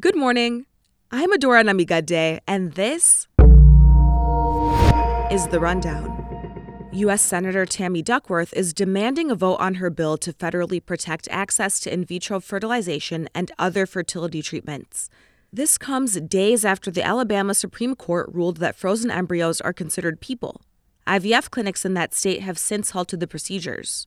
Good morning. I'm Adora Namigadde, and this is The Rundown. U.S. Senator Tammy Duckworth is demanding a vote on her bill to federally protect access to in vitro fertilization and other fertility treatments. This comes days after the Alabama Supreme Court ruled that frozen embryos are considered people. IVF clinics in that state have since halted the procedures.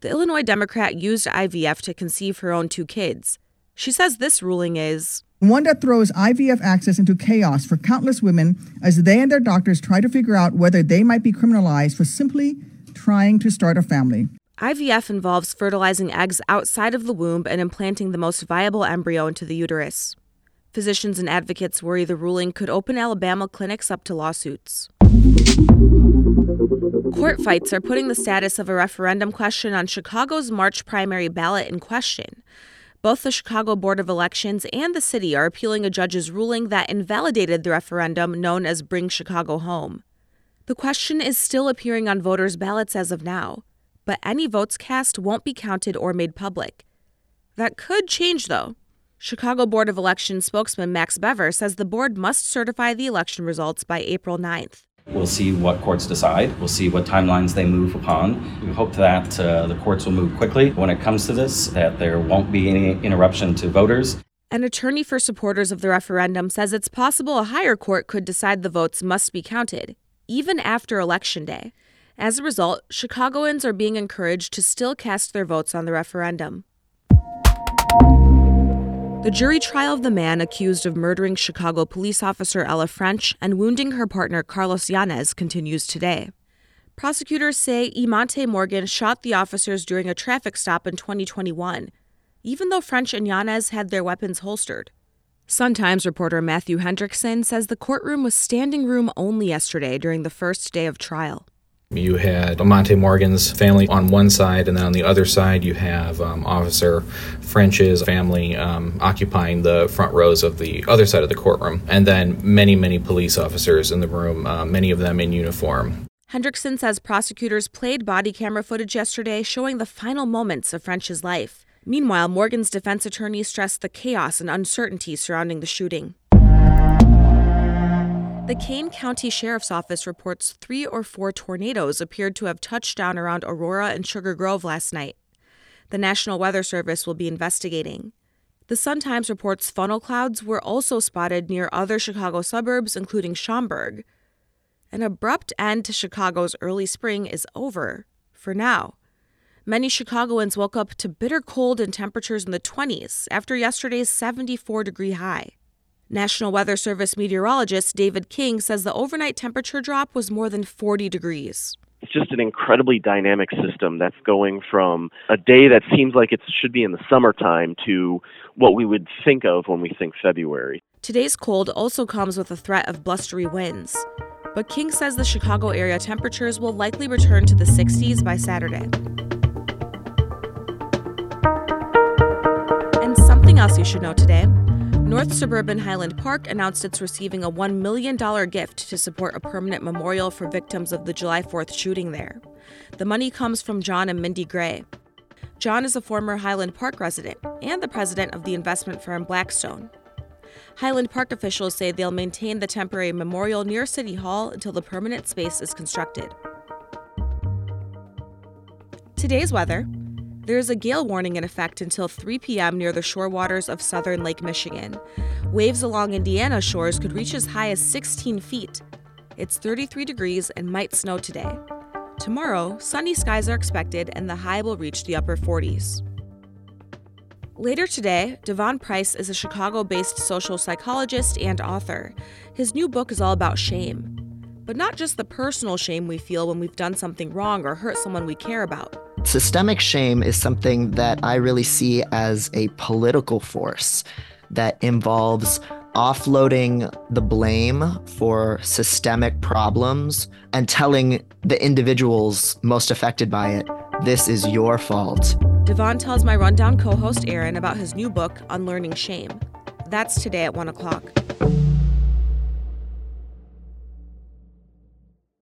The Illinois Democrat used IVF to conceive her own two kids. She says this ruling is one that throws IVF access into chaos for countless women as they and their doctors try to figure out whether they might be criminalized for simply trying to start a family. IVF involves fertilizing eggs outside of the womb and implanting the most viable embryo into the uterus. Physicians and advocates worry the ruling could open Alabama clinics up to lawsuits. Court fights are putting the status of a referendum question on Chicago's March primary ballot in question. Both the Chicago Board of Elections and the city are appealing a judge's ruling that invalidated the referendum known as Bring Chicago Home. The question is still appearing on voters' ballots as of now, but any votes cast won't be counted or made public. That could change, though. Chicago Board of Elections spokesman Max Bever says the board must certify the election results by April 9th. We'll see what courts decide. We'll see what timelines they move upon. We hope that uh, the courts will move quickly when it comes to this, that there won't be any interruption to voters. An attorney for supporters of the referendum says it's possible a higher court could decide the votes must be counted, even after Election Day. As a result, Chicagoans are being encouraged to still cast their votes on the referendum. The jury trial of the man accused of murdering Chicago police officer Ella French and wounding her partner Carlos Yanez continues today. Prosecutors say Emonte Morgan shot the officers during a traffic stop in 2021, even though French and Yanez had their weapons holstered. Sun Times reporter Matthew Hendrickson says the courtroom was standing room only yesterday during the first day of trial. You had Monte Morgan's family on one side, and then on the other side, you have um, Officer French's family um, occupying the front rows of the other side of the courtroom. And then many, many police officers in the room, uh, many of them in uniform. Hendrickson says prosecutors played body camera footage yesterday showing the final moments of French's life. Meanwhile, Morgan's defense attorney stressed the chaos and uncertainty surrounding the shooting. The Kane County Sheriff's Office reports three or four tornadoes appeared to have touched down around Aurora and Sugar Grove last night. The National Weather Service will be investigating. The Sun Times reports funnel clouds were also spotted near other Chicago suburbs, including Schaumburg. An abrupt end to Chicago's early spring is over, for now. Many Chicagoans woke up to bitter cold and temperatures in the 20s after yesterday's 74 degree high. National Weather Service meteorologist David King says the overnight temperature drop was more than 40 degrees. It's just an incredibly dynamic system that's going from a day that seems like it should be in the summertime to what we would think of when we think February. Today's cold also comes with a threat of blustery winds. But King says the Chicago area temperatures will likely return to the 60s by Saturday. And something else you should know today. North Suburban Highland Park announced it's receiving a $1 million gift to support a permanent memorial for victims of the July 4th shooting there. The money comes from John and Mindy Gray. John is a former Highland Park resident and the president of the investment firm Blackstone. Highland Park officials say they'll maintain the temporary memorial near City Hall until the permanent space is constructed. Today's weather there is a gale warning in effect until 3 p.m. near the shore waters of southern Lake Michigan. Waves along Indiana shores could reach as high as 16 feet. It's 33 degrees and might snow today. Tomorrow, sunny skies are expected and the high will reach the upper 40s. Later today, Devon Price is a Chicago based social psychologist and author. His new book is all about shame. But not just the personal shame we feel when we've done something wrong or hurt someone we care about. Systemic shame is something that I really see as a political force that involves offloading the blame for systemic problems and telling the individuals most affected by it, this is your fault. Devon tells my rundown co host Aaron about his new book, Unlearning Shame. That's today at 1 o'clock.